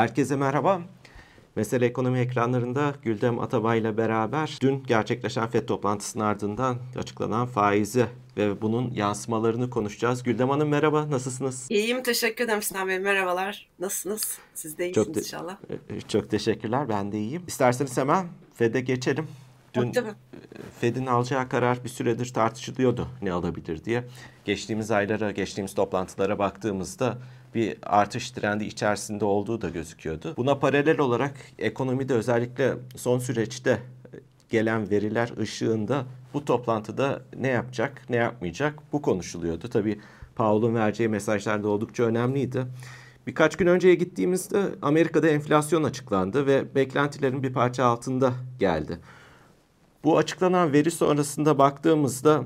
Herkese merhaba. Mesele Ekonomi ekranlarında Güldem Atabay ile beraber dün gerçekleşen FED toplantısının ardından açıklanan faizi ve bunun yansımalarını konuşacağız. Güldem Hanım merhaba, nasılsınız? İyiyim, teşekkür ederim Sinan Bey. Merhabalar, nasılsınız? Siz de iyisiniz çok inşallah. e, Çok teşekkürler, ben de iyiyim. İsterseniz hemen FED'e geçelim. Dün. Fed'in alacağı karar bir süredir tartışılıyordu ne alabilir diye. Geçtiğimiz aylara, geçtiğimiz toplantılara baktığımızda bir artış trendi içerisinde olduğu da gözüküyordu. Buna paralel olarak ekonomide özellikle son süreçte gelen veriler ışığında bu toplantıda ne yapacak, ne yapmayacak bu konuşuluyordu. Tabii Powell'un vereceği mesajlar da oldukça önemliydi. Birkaç gün önceye gittiğimizde Amerika'da enflasyon açıklandı ve beklentilerin bir parça altında geldi. Bu açıklanan veri sonrasında baktığımızda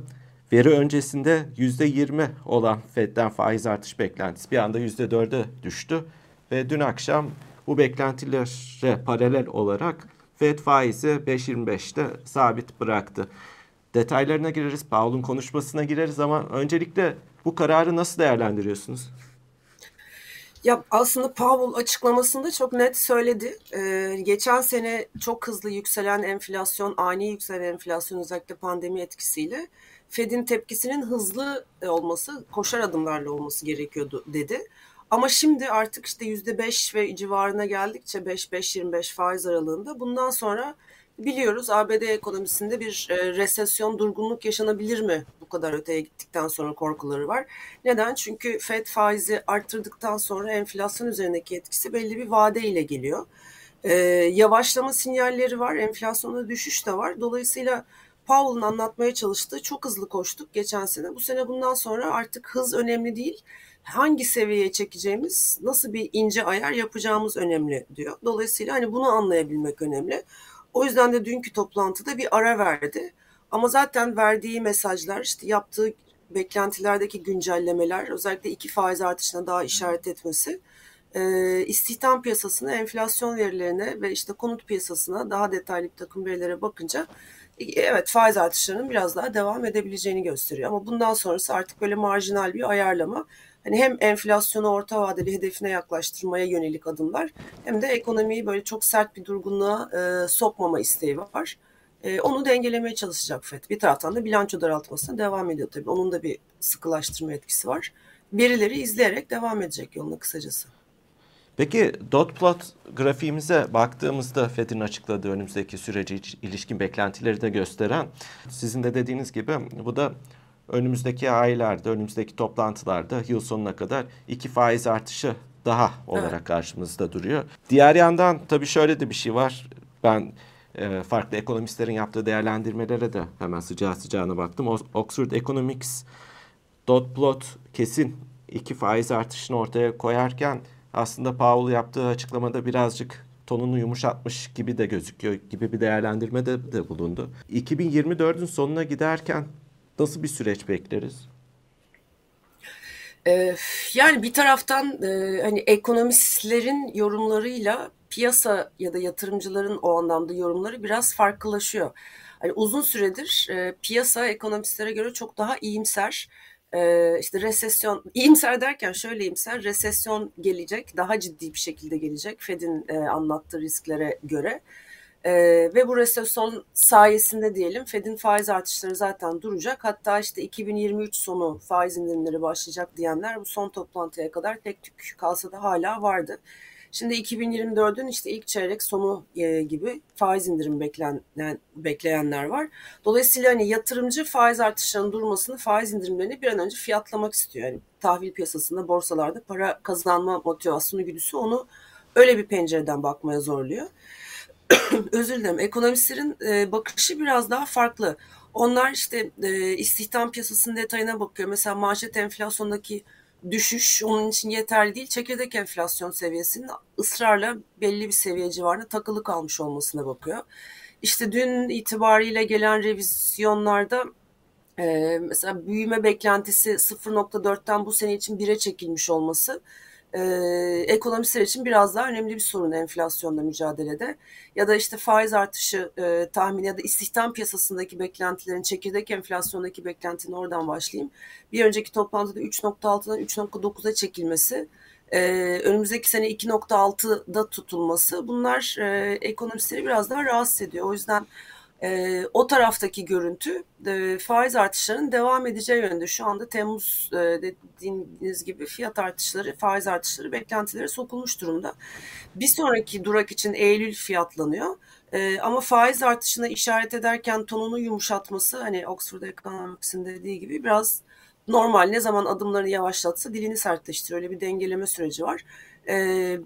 veri öncesinde %20 olan Fed'den faiz artış beklentisi bir anda %4'e düştü. Ve dün akşam bu beklentilere paralel olarak Fed faizi 5.25'te sabit bıraktı. Detaylarına gireriz, Powell'un konuşmasına gireriz ama öncelikle bu kararı nasıl değerlendiriyorsunuz? Ya aslında Powell açıklamasında çok net söyledi. Ee, geçen sene çok hızlı yükselen enflasyon, ani yükselen enflasyon özellikle pandemi etkisiyle Fed'in tepkisinin hızlı olması, koşar adımlarla olması gerekiyordu dedi. Ama şimdi artık işte yüzde beş ve civarına geldikçe 5-5-25 faiz aralığında bundan sonra biliyoruz ABD ekonomisinde bir e, resesyon, durgunluk yaşanabilir mi? Bu kadar öteye gittikten sonra korkuları var. Neden? Çünkü Fed faizi arttırdıktan sonra enflasyon üzerindeki etkisi belli bir vade ile geliyor. E, yavaşlama sinyalleri var, enflasyonda düşüş de var. Dolayısıyla Powell'ın anlatmaya çalıştığı çok hızlı koştuk geçen sene. Bu sene bundan sonra artık hız önemli değil. Hangi seviyeye çekeceğimiz, nasıl bir ince ayar yapacağımız önemli diyor. Dolayısıyla hani bunu anlayabilmek önemli. O yüzden de dünkü toplantıda bir ara verdi. Ama zaten verdiği mesajlar, işte yaptığı beklentilerdeki güncellemeler, özellikle iki faiz artışına daha işaret etmesi, e, istihdam piyasasına, enflasyon verilerine ve işte konut piyasasına daha detaylı bir takım verilere bakınca evet faiz artışlarının biraz daha devam edebileceğini gösteriyor. Ama bundan sonrası artık böyle marjinal bir ayarlama. Hani hem enflasyonu orta vadeli hedefine yaklaştırmaya yönelik adımlar hem de ekonomiyi böyle çok sert bir durgunluğa e, sokmama isteği var. E, onu dengelemeye çalışacak FED. Bir taraftan da bilanço daraltmasına devam ediyor tabii. Onun da bir sıkılaştırma etkisi var. Verileri izleyerek devam edecek yoluna kısacası. Peki dot plot grafiğimize baktığımızda Fed'in açıkladığı önümüzdeki süreci ilişkin beklentileri de gösteren sizin de dediğiniz gibi bu da önümüzdeki aylarda, önümüzdeki toplantılarda yıl sonuna kadar iki faiz artışı daha olarak evet. karşımızda duruyor. Diğer yandan tabii şöyle de bir şey var. Ben e, farklı ekonomistlerin yaptığı değerlendirmelere de hemen sıcağı sıcağına baktım. Oxford Economics dot plot kesin iki faiz artışını ortaya koyarken aslında Powell yaptığı açıklamada birazcık tonunu yumuşatmış gibi de gözüküyor gibi bir değerlendirmede de bulundu. 2024'ün sonuna giderken nasıl bir süreç bekleriz? Ee, yani bir taraftan e, hani ekonomistlerin yorumlarıyla piyasa ya da yatırımcıların o anlamda yorumları biraz farklılaşıyor. Hani uzun süredir e, piyasa ekonomistlere göre çok daha iyimser e, işte resesyon, iyimser derken şöyle iyimser, resesyon gelecek, daha ciddi bir şekilde gelecek Fed'in anlattığı risklere göre. E, ve bu resesyon sayesinde diyelim Fed'in faiz artışları zaten duracak. Hatta işte 2023 sonu faiz indirimleri başlayacak diyenler bu son toplantıya kadar tek tük kalsa da hala vardı. Şimdi 2024'ün işte ilk çeyrek sonu e, gibi faiz indirim beklenen, bekleyenler var. Dolayısıyla hani yatırımcı faiz artışlarının durmasını, faiz indirimlerini bir an önce fiyatlamak istiyor. Yani tahvil piyasasında, borsalarda para kazanma motivasyonu güdüsü onu öyle bir pencereden bakmaya zorluyor. Özür dilerim. Ekonomistlerin e, bakışı biraz daha farklı. Onlar işte e, istihdam piyasasının detayına bakıyor. Mesela manşet enflasyondaki düşüş onun için yeterli değil. Çekirdek enflasyon seviyesinin ısrarla belli bir seviye civarında takılı kalmış olmasına bakıyor. İşte dün itibariyle gelen revizyonlarda e, mesela büyüme beklentisi 0.4'ten bu sene için 1'e çekilmiş olması e, ekonomistler için biraz daha önemli bir sorun enflasyonla mücadelede. Ya da işte faiz artışı e, tahmini ya da istihdam piyasasındaki beklentilerin, çekirdek enflasyondaki beklentinin oradan başlayayım. Bir önceki toplantıda 3.6'dan 3.9'a çekilmesi e, önümüzdeki sene 2.6'da tutulması bunlar e, ekonomistleri biraz daha rahatsız ediyor. O yüzden e, o taraftaki görüntü e, faiz artışlarının devam edeceği yönde. Şu anda Temmuz e, dediğiniz gibi fiyat artışları, faiz artışları beklentilere sokulmuş durumda. Bir sonraki durak için Eylül fiyatlanıyor. E, ama faiz artışına işaret ederken tonunu yumuşatması hani Oxford Economics'in dediği gibi biraz normal. Ne zaman adımlarını yavaşlatsa dilini sertleştiriyor. Öyle bir dengeleme süreci var. E,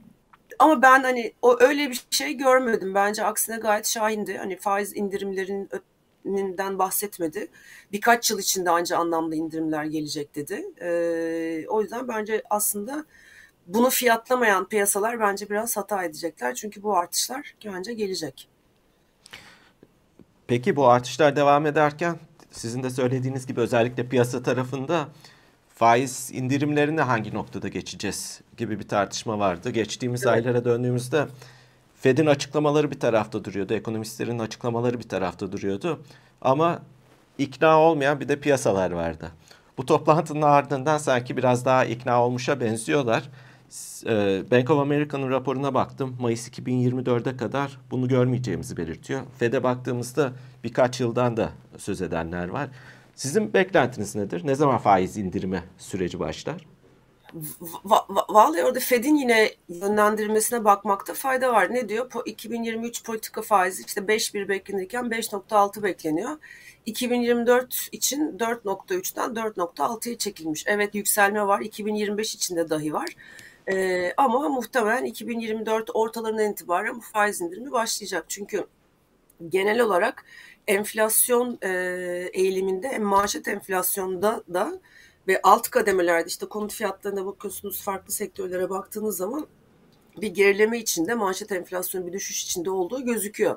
ama ben hani o öyle bir şey görmedim. Bence aksine gayet şahindi. Hani faiz indirimlerinden bahsetmedi. Birkaç yıl içinde ancak anlamlı indirimler gelecek dedi. Ee, o yüzden bence aslında bunu fiyatlamayan piyasalar bence biraz hata edecekler. Çünkü bu artışlar bence gelecek. Peki bu artışlar devam ederken sizin de söylediğiniz gibi özellikle piyasa tarafında faiz indirimlerine hangi noktada geçeceğiz gibi bir tartışma vardı. Geçtiğimiz evet. aylara döndüğümüzde Fed'in açıklamaları bir tarafta duruyordu. Ekonomistlerin açıklamaları bir tarafta duruyordu. Ama ikna olmayan bir de piyasalar vardı. Bu toplantının ardından sanki biraz daha ikna olmuşa benziyorlar. E, Bank of America'nın raporuna baktım. Mayıs 2024'e kadar bunu görmeyeceğimizi belirtiyor. Fed'e baktığımızda birkaç yıldan da söz edenler var. Sizin beklentiniz nedir? Ne zaman faiz indirimi süreci başlar? Va vallahi orada Fed'in yine yönlendirmesine bakmakta fayda var. Ne diyor? 2023 politika faizi işte 5.1 beklenirken 5.6 bekleniyor. 2024 için 4.3'ten 4.6'ya çekilmiş. Evet yükselme var. 2025 içinde dahi var. Ee, ama muhtemelen 2024 ortalarından itibaren bu faiz indirimi başlayacak. Çünkü genel olarak enflasyon e, eğiliminde manşet enflasyonda da ve alt kademelerde işte konut fiyatlarına bakıyorsunuz farklı sektörlere baktığınız zaman bir gerileme içinde manşet enflasyonu bir düşüş içinde olduğu gözüküyor.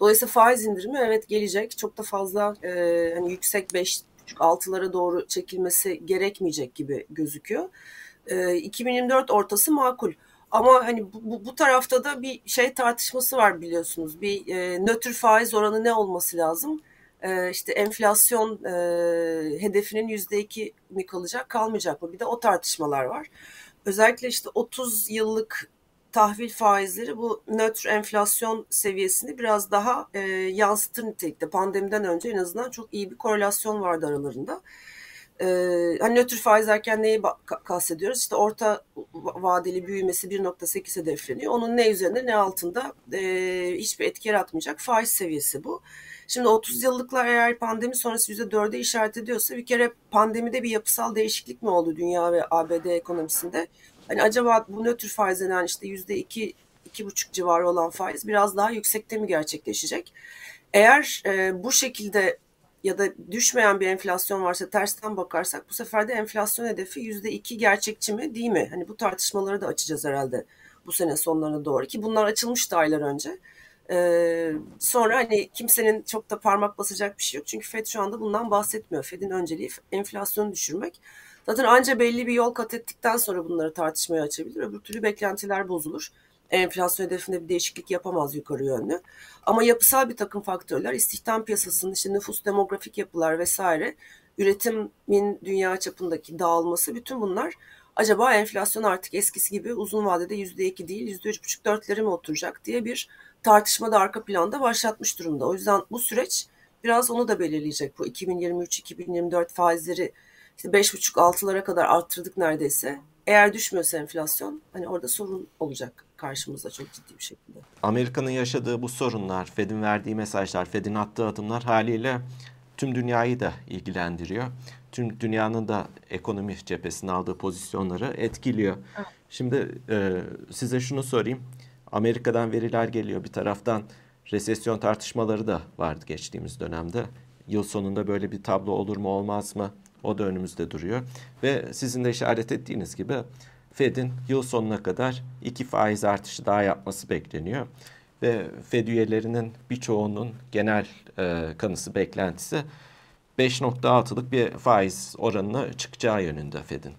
Dolayısıyla faiz indirimi evet gelecek. Çok da fazla e, hani yüksek 5 altılara doğru çekilmesi gerekmeyecek gibi gözüküyor. E, 2024 ortası makul. Ama hani bu, bu, tarafta da bir şey tartışması var biliyorsunuz. Bir e, nötr faiz oranı ne olması lazım? E, işte enflasyon e, hedefinin yüzde iki mi kalacak kalmayacak mı? Bir de o tartışmalar var. Özellikle işte 30 yıllık tahvil faizleri bu nötr enflasyon seviyesini biraz daha e, yansıtır nitelikte. Pandemiden önce en azından çok iyi bir korelasyon vardı aralarında. E, hani nötr faiz derken neyi kastediyoruz? İşte orta vadeli büyümesi 1.8 hedefleniyor. Onun ne üzerinde ne altında e, hiçbir etki yaratmayacak faiz seviyesi bu. Şimdi 30 yıllıklar eğer pandemi sonrası %4'e işaret ediyorsa bir kere pandemide bir yapısal değişiklik mi oldu dünya ve ABD ekonomisinde? Hani acaba bu nötr faiz denen işte %2 2,5 civarı olan faiz biraz daha yüksekte mi gerçekleşecek? Eğer e, bu şekilde ya da düşmeyen bir enflasyon varsa tersten bakarsak bu sefer de enflasyon hedefi yüzde iki gerçekçi mi değil mi? Hani bu tartışmaları da açacağız herhalde bu sene sonlarına doğru ki bunlar açılmıştı aylar önce. Ee, sonra hani kimsenin çok da parmak basacak bir şey yok. Çünkü FED şu anda bundan bahsetmiyor. FED'in önceliği enflasyonu düşürmek. Zaten anca belli bir yol kat ettikten sonra bunları tartışmaya açabilir. Öbür türlü beklentiler bozulur enflasyon hedefinde bir değişiklik yapamaz yukarı yönlü. Ama yapısal bir takım faktörler, istihdam piyasasının işte nüfus demografik yapılar vesaire, üretimin dünya çapındaki dağılması bütün bunlar acaba enflasyon artık eskisi gibi uzun vadede yüzde iki değil yüzde üç buçuk dörtleri mi oturacak diye bir tartışma da arka planda başlatmış durumda. O yüzden bu süreç biraz onu da belirleyecek. Bu 2023-2024 faizleri işte beş buçuk altılara kadar arttırdık neredeyse. Eğer düşmüyorsa enflasyon hani orada sorun olacak karşımıza çok ciddi bir şekilde. Amerika'nın yaşadığı bu sorunlar, Fed'in verdiği mesajlar, Fed'in attığı adımlar haliyle tüm dünyayı da ilgilendiriyor. Tüm dünyanın da ekonomi cephesine aldığı pozisyonları etkiliyor. Evet. Şimdi e, size şunu sorayım. Amerika'dan veriler geliyor. Bir taraftan resesyon tartışmaları da vardı geçtiğimiz dönemde. Yıl sonunda böyle bir tablo olur mu olmaz mı? O da önümüzde duruyor. Ve sizin de işaret ettiğiniz gibi Fed'in yıl sonuna kadar iki faiz artışı daha yapması bekleniyor. Ve Fed üyelerinin birçoğunun genel e, kanısı beklentisi 5.6'lık bir faiz oranına çıkacağı yönünde Fed'in.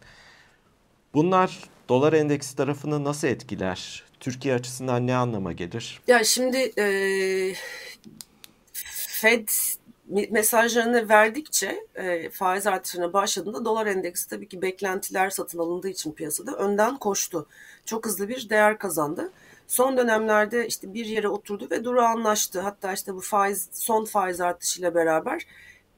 Bunlar dolar endeksi tarafını nasıl etkiler? Türkiye açısından ne anlama gelir? Ya şimdi e, Fed mesajlarını verdikçe e, faiz artışına başladığında dolar endeksi tabii ki beklentiler satın alındığı için piyasada önden koştu. Çok hızlı bir değer kazandı. Son dönemlerde işte bir yere oturdu ve durağanlaştı. Hatta işte bu faiz son faiz artışıyla beraber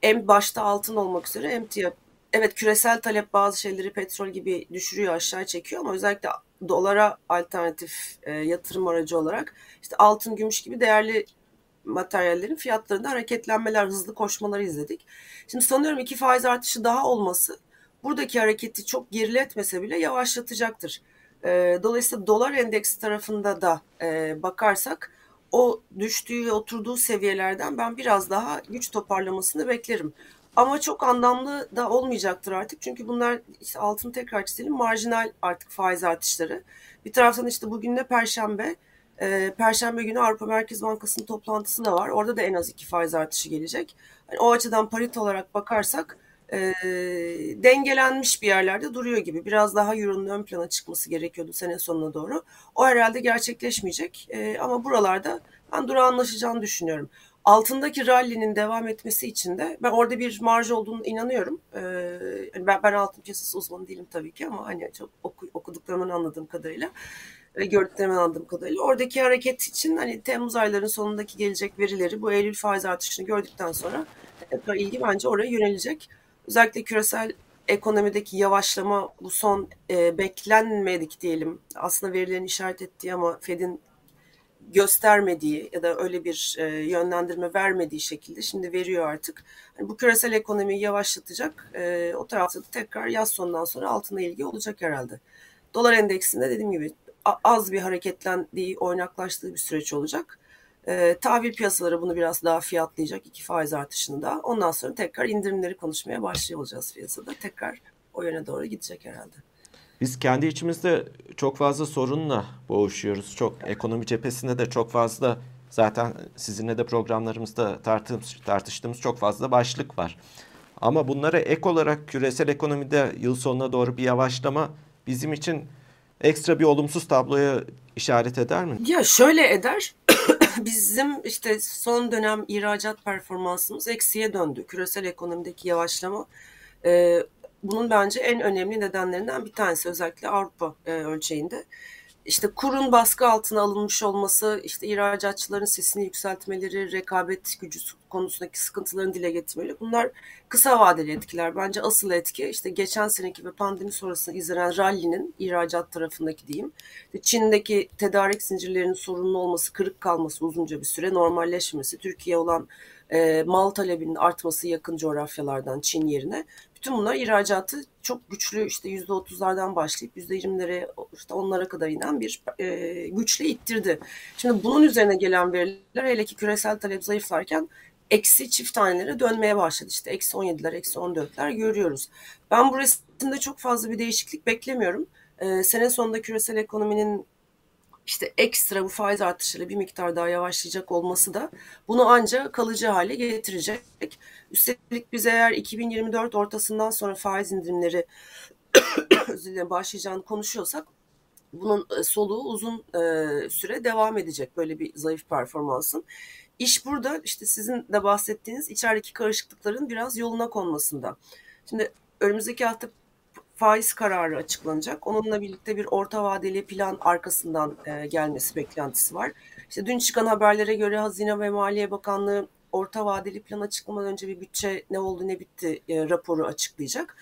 en başta altın olmak üzere emtia evet küresel talep bazı şeyleri petrol gibi düşürüyor aşağı çekiyor ama özellikle dolara alternatif e, yatırım aracı olarak işte altın, gümüş gibi değerli materyallerin fiyatlarında hareketlenmeler, hızlı koşmaları izledik. Şimdi sanıyorum iki faiz artışı daha olması buradaki hareketi çok geriletmese bile yavaşlatacaktır. E, dolayısıyla dolar endeksi tarafında da e, bakarsak o düştüğü oturduğu seviyelerden ben biraz daha güç toparlamasını beklerim. Ama çok anlamlı da olmayacaktır artık. Çünkü bunlar işte altını tekrar çizelim marjinal artık faiz artışları. Bir taraftan işte bugün de Perşembe. E, Perşembe günü Avrupa Merkez Bankası'nın toplantısı da var. Orada da en az iki faiz artışı gelecek. Yani o açıdan parit olarak bakarsak e, dengelenmiş bir yerlerde duruyor gibi. Biraz daha Euro'nun ön plana çıkması gerekiyordu sene sonuna doğru. O herhalde gerçekleşmeyecek. E, ama buralarda ben durağanlaşacağını düşünüyorum altındaki rally'nin devam etmesi için de ben orada bir marj olduğunu inanıyorum. Ee, ben, ben altın piyasası uzmanı değilim tabii ki ama hani çok oku, okuduklarımın anladığım kadarıyla gördüklerimden anladığım kadarıyla oradaki hareket için hani Temmuz aylarının sonundaki gelecek verileri bu Eylül faiz artışını gördükten sonra ilgi bence oraya yönelecek. Özellikle küresel ekonomideki yavaşlama bu son e, beklenmedik diyelim. Aslında verilerin işaret ettiği ama Fed'in göstermediği ya da öyle bir e, yönlendirme vermediği şekilde şimdi veriyor artık. Yani bu küresel ekonomiyi yavaşlatacak. E, o tarafta da tekrar yaz sonundan sonra altına ilgi olacak herhalde. Dolar endeksinde dediğim gibi az bir hareketlendiği, oynaklaştığı bir süreç olacak. E, tahvil piyasaları bunu biraz daha fiyatlayacak iki faiz artışında. Ondan sonra tekrar indirimleri konuşmaya başlıyor olacağız piyasada. Tekrar o yöne doğru gidecek herhalde. Biz kendi içimizde çok fazla sorunla boğuşuyoruz. Çok ekonomi cephesinde de çok fazla zaten sizinle de programlarımızda tartıştığımız, tartıştığımız çok fazla başlık var. Ama bunlara ek olarak küresel ekonomide yıl sonuna doğru bir yavaşlama bizim için ekstra bir olumsuz tabloya işaret eder mi? Ya şöyle eder. Bizim işte son dönem ihracat performansımız eksiye döndü. Küresel ekonomideki yavaşlama e, bunun bence en önemli nedenlerinden bir tanesi özellikle Avrupa e, ölçeğinde. İşte kurun baskı altına alınmış olması, işte ihracatçıların sesini yükseltmeleri, rekabet gücü konusundaki sıkıntıların dile getirmeleri bunlar kısa vadeli etkiler. Bence asıl etki işte geçen seneki ve pandemi sonrasında izlenen rally'nin ihracat tarafındaki diyeyim. Çin'deki tedarik zincirlerinin sorunlu olması, kırık kalması uzunca bir süre, normalleşmesi, Türkiye olan e, mal talebinin artması yakın coğrafyalardan Çin yerine bütün bunlar ihracatı çok güçlü işte yüzde otuzlardan başlayıp yüzde yirmilere işte onlara kadar inen bir e, güçle ittirdi. Şimdi bunun üzerine gelen veriler hele ki küresel talep zayıflarken eksi çift tanelere dönmeye başladı. İşte eksi 17'ler, eksi 14'ler görüyoruz. Ben bu resimde çok fazla bir değişiklik beklemiyorum. Ee, sene sonunda küresel ekonominin işte ekstra bu faiz artışıyla bir miktar daha yavaşlayacak olması da bunu ancak kalıcı hale getirecek. Üstelik biz eğer 2024 ortasından sonra faiz indirimleri başlayacağını konuşuyorsak bunun e, soluğu uzun e, süre devam edecek böyle bir zayıf performansın. İş burada işte sizin de bahsettiğiniz içerideki karışıklıkların biraz yoluna konmasında. Şimdi önümüzdeki hafta faiz kararı açıklanacak. Onunla birlikte bir orta vadeli plan arkasından e, gelmesi beklentisi var. İşte dün çıkan haberlere göre Hazine ve Maliye Bakanlığı orta vadeli plan açıklamadan önce bir bütçe ne oldu ne bitti e, raporu açıklayacak.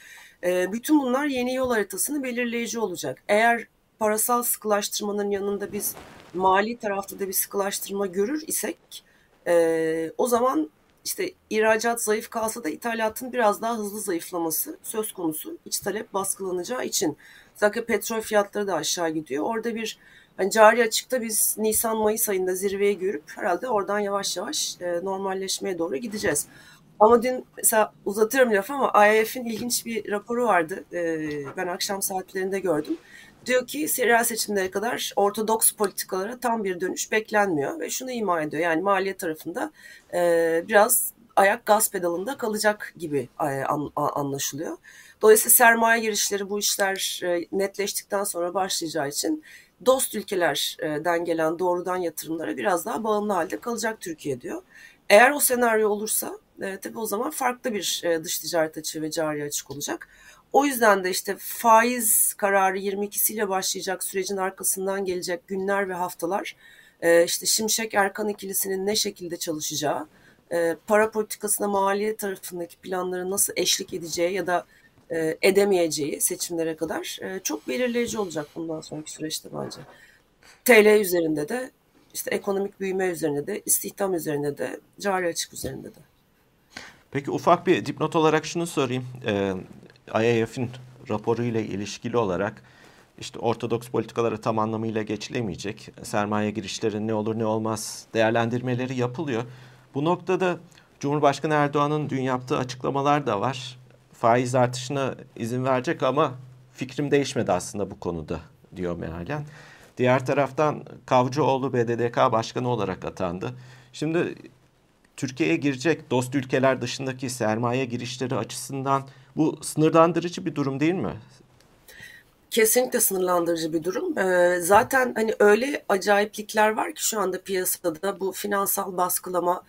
E, bütün bunlar yeni yol haritasını belirleyici olacak. Eğer parasal sıkılaştırmanın yanında biz mali tarafta da bir sıkılaştırma görür isek e, o zaman işte ihracat zayıf kalsa da ithalatın biraz daha hızlı zayıflaması söz konusu. İç talep baskılanacağı için. Zaten petrol fiyatları da aşağı gidiyor. Orada bir hani cari açıkta biz Nisan-Mayıs ayında zirveye görüp herhalde oradan yavaş yavaş e, normalleşmeye doğru gideceğiz. Ama dün mesela uzatıyorum lafı ama IMF'in ilginç bir raporu vardı. E, ben akşam saatlerinde gördüm. Diyor ki yerel seçimlere kadar ortodoks politikalara tam bir dönüş beklenmiyor ve şunu ima ediyor. Yani maliye tarafında e, biraz ayak gaz pedalında kalacak gibi e, an, anlaşılıyor. Dolayısıyla sermaye girişleri bu işler e, netleştikten sonra başlayacağı için dost ülkelerden gelen doğrudan yatırımlara biraz daha bağımlı halde kalacak Türkiye diyor. Eğer o senaryo olursa e, tabii o zaman farklı bir e, dış ticaret açığı ve cari açık olacak. O yüzden de işte faiz kararı 22'siyle başlayacak sürecin arkasından gelecek günler ve haftalar e, işte Şimşek Erkan ikilisinin ne şekilde çalışacağı, e, para politikasına maliye tarafındaki planları nasıl eşlik edeceği ya da e, edemeyeceği seçimlere kadar e, çok belirleyici olacak bundan sonraki süreçte bence. TL üzerinde de işte ekonomik büyüme üzerinde de istihdam üzerinde de cari açık üzerinde de. Peki ufak bir dipnot olarak şunu sorayım. Ee, IMF'in raporuyla ilişkili olarak işte ortodoks politikalara tam anlamıyla geçilemeyecek. Sermaye girişleri ne olur ne olmaz değerlendirmeleri yapılıyor. Bu noktada Cumhurbaşkanı Erdoğan'ın dün yaptığı açıklamalar da var. Faiz artışına izin verecek ama fikrim değişmedi aslında bu konuda diyor mealen. Diğer taraftan Kavcıoğlu BDDK başkanı olarak atandı. Şimdi Türkiye'ye girecek dost ülkeler dışındaki sermaye girişleri açısından bu sınırlandırıcı bir durum değil mi? Kesinlikle sınırlandırıcı bir durum. Ee, zaten hani öyle acayiplikler var ki şu anda piyasada bu finansal baskılama,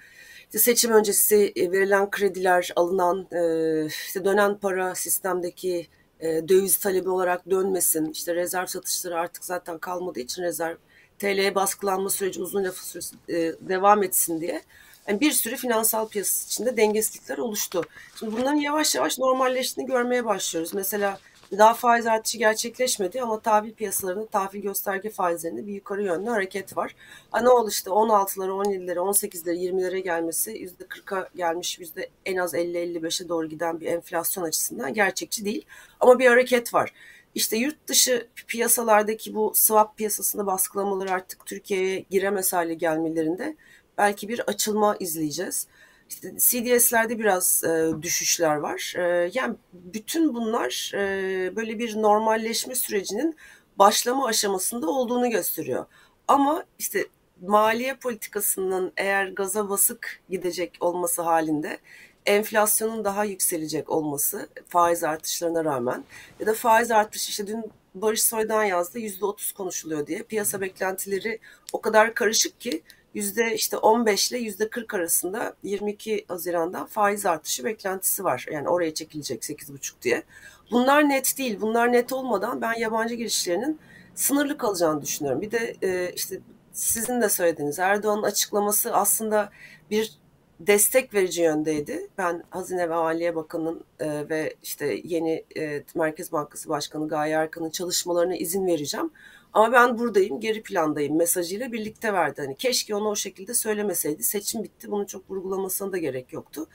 işte seçim öncesi e, verilen krediler, alınan e, işte dönen para sistemdeki e, döviz talebi olarak dönmesin. İşte rezerv satışları artık zaten kalmadığı için rezerv TL'ye baskılanma süreci uzun lafı devam etsin diye. Yani bir sürü finansal piyasası içinde dengesizlikler oluştu. Şimdi bunların yavaş yavaş normalleştiğini görmeye başlıyoruz. Mesela daha faiz artışı gerçekleşmedi ama tahvil piyasalarında tahvil gösterge faizlerinde bir yukarı yönlü hareket var. Ne oldu işte 16'lara, 17'lere, 18'lere, 20'lere gelmesi %40'a gelmiş, yüzde en az 50-55'e doğru giden bir enflasyon açısından gerçekçi değil. Ama bir hareket var. İşte yurt dışı piyasalardaki bu swap piyasasında baskılamaları artık Türkiye'ye giremez hale gelmelerinde belki bir açılma izleyeceğiz. İşte CDS'lerde biraz e, düşüşler var. E, yani bütün bunlar e, böyle bir normalleşme sürecinin başlama aşamasında olduğunu gösteriyor. Ama işte maliye politikasının eğer gaza basık gidecek olması halinde enflasyonun daha yükselecek olması faiz artışlarına rağmen ya da faiz artışı işte dün Barış Soydan yazdı yüzde otuz konuşuluyor diye piyasa beklentileri o kadar karışık ki yüzde işte 15 ile yüzde 40 arasında 22 Haziran'da faiz artışı beklentisi var. Yani oraya çekilecek 8,5 diye. Bunlar net değil. Bunlar net olmadan ben yabancı girişlerinin sınırlı kalacağını düşünüyorum. Bir de e, işte sizin de söylediğiniz Erdoğan'ın açıklaması aslında bir destek verici yöndeydi. Ben Hazine ve Maliye Bakanı'nın e, ve işte yeni e, Merkez Bankası Başkanı Gaye Erkan'ın çalışmalarına izin vereceğim. Ama ben buradayım, geri plandayım mesajıyla birlikte verdi. Hani keşke onu o şekilde söylemeseydi. Seçim bitti. Bunu çok vurgulamasına da gerek yoktu.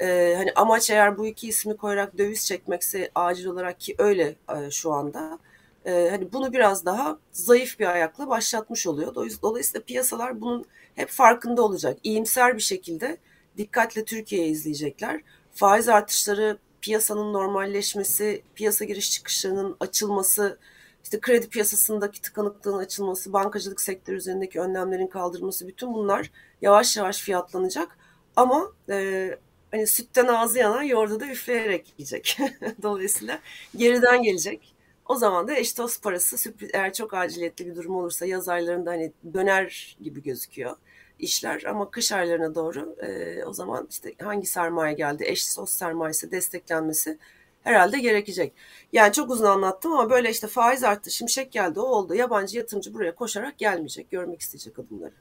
Ee, hani amaç eğer bu iki ismi koyarak döviz çekmekse acil olarak ki öyle e, şu anda. E, hani bunu biraz daha zayıf bir ayakla başlatmış oluyor. Dolayısıyla piyasalar bunun hep farkında olacak. İyimser bir şekilde dikkatle Türkiye'yi izleyecekler. Faiz artışları, piyasanın normalleşmesi, piyasa giriş çıkışlarının açılması, işte kredi piyasasındaki tıkanıklığın açılması, bankacılık sektörü üzerindeki önlemlerin kaldırılması bütün bunlar yavaş yavaş fiyatlanacak. Ama e, hani sütten ağzı yanan yoğurdu da üfleyerek yiyecek. Dolayısıyla geriden gelecek. O zaman da eş dost parası eğer çok aciliyetli bir durum olursa yaz aylarında hani döner gibi gözüküyor işler ama kış aylarına doğru e, o zaman işte hangi sermaye geldi eş dost sermayesi desteklenmesi herhalde gerekecek. Yani çok uzun anlattım ama böyle işte faiz arttı, şimşek geldi, o oldu. Yabancı yatırımcı buraya koşarak gelmeyecek, görmek isteyecek adımları.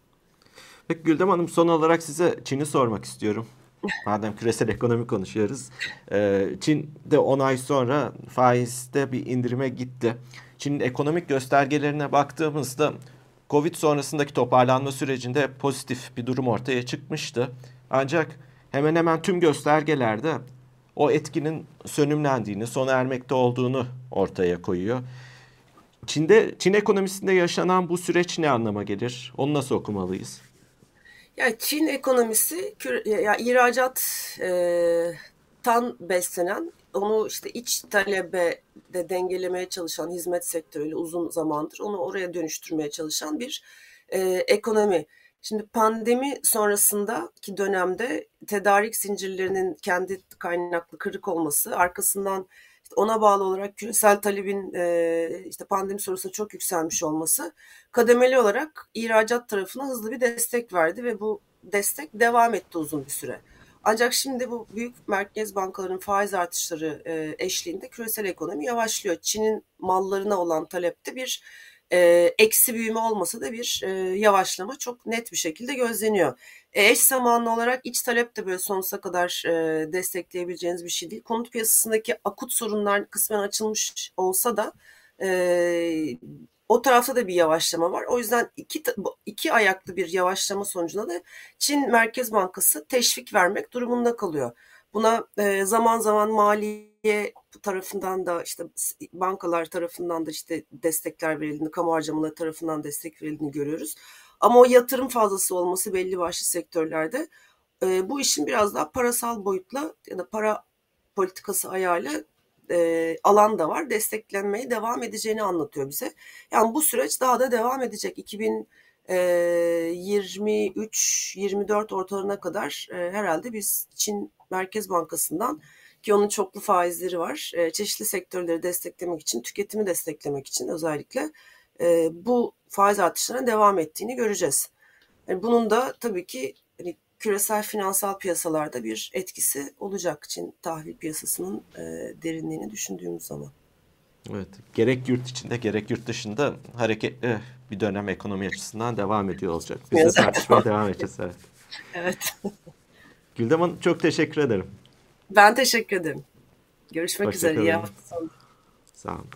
Peki Güldem Hanım son olarak size Çin'i sormak istiyorum. Madem küresel ekonomi konuşuyoruz. Ee, Çin'de 10 ay sonra faizde bir indirime gitti. Çin'in ekonomik göstergelerine baktığımızda Covid sonrasındaki toparlanma sürecinde pozitif bir durum ortaya çıkmıştı. Ancak hemen hemen tüm göstergelerde o etkinin sönümlendiğini, sona ermekte olduğunu ortaya koyuyor. Çin'de Çin ekonomisinde yaşanan bu süreç ne anlama gelir? Onu nasıl okumalıyız? Ya Çin ekonomisi ya ihracat e, tan beslenen, onu işte iç talebe de dengelemeye çalışan hizmet sektörüyle uzun zamandır onu oraya dönüştürmeye çalışan bir e, ekonomi. Şimdi pandemi sonrasındaki dönemde tedarik zincirlerinin kendi kaynaklı kırık olması, arkasından ona bağlı olarak küresel talebin e, işte pandemi sonrasında çok yükselmiş olması kademeli olarak ihracat tarafına hızlı bir destek verdi ve bu destek devam etti uzun bir süre. Ancak şimdi bu büyük merkez bankaların faiz artışları e, eşliğinde küresel ekonomi yavaşlıyor. Çin'in mallarına olan talepte bir e, eksi büyüme olmasa da bir e, yavaşlama çok net bir şekilde gözleniyor. E, eş zamanlı olarak iç talep de böyle sonsuza kadar e, destekleyebileceğiniz bir şey değil. Konut piyasasındaki akut sorunlar kısmen açılmış olsa da e, o tarafta da bir yavaşlama var. O yüzden iki, iki ayaklı bir yavaşlama sonucunda da Çin Merkez Bankası teşvik vermek durumunda kalıyor. Buna e, zaman zaman maliye tarafından da işte bankalar tarafından da işte destekler verildiğini, kamu harcamaları tarafından destek verildiğini görüyoruz. Ama o yatırım fazlası olması belli başlı sektörlerde e, bu işin biraz daha parasal boyutla ya da para politikası ayarla e, alan da var. Desteklenmeye devam edeceğini anlatıyor bize. Yani bu süreç daha da devam edecek. 2023-24 ortalarına kadar e, herhalde biz Çin Merkez Bankası'ndan ki onun çoklu faizleri var. E, çeşitli sektörleri desteklemek için, tüketimi desteklemek için özellikle e, bu faiz artışlarına devam ettiğini göreceğiz. Yani bunun da tabii ki hani küresel finansal piyasalarda bir etkisi olacak Çin tahvil piyasasının e, derinliğini düşündüğümüz zaman. Evet, gerek yurt içinde gerek yurt dışında hareketli bir dönem ekonomi açısından devam ediyor olacak. Biz de tartışmaya devam edeceğiz. Evet. evet. Güldem Hanım çok teşekkür ederim. Ben teşekkür ederim. Görüşmek Hoşça üzere. İyi hafta sonu. Sağ olun.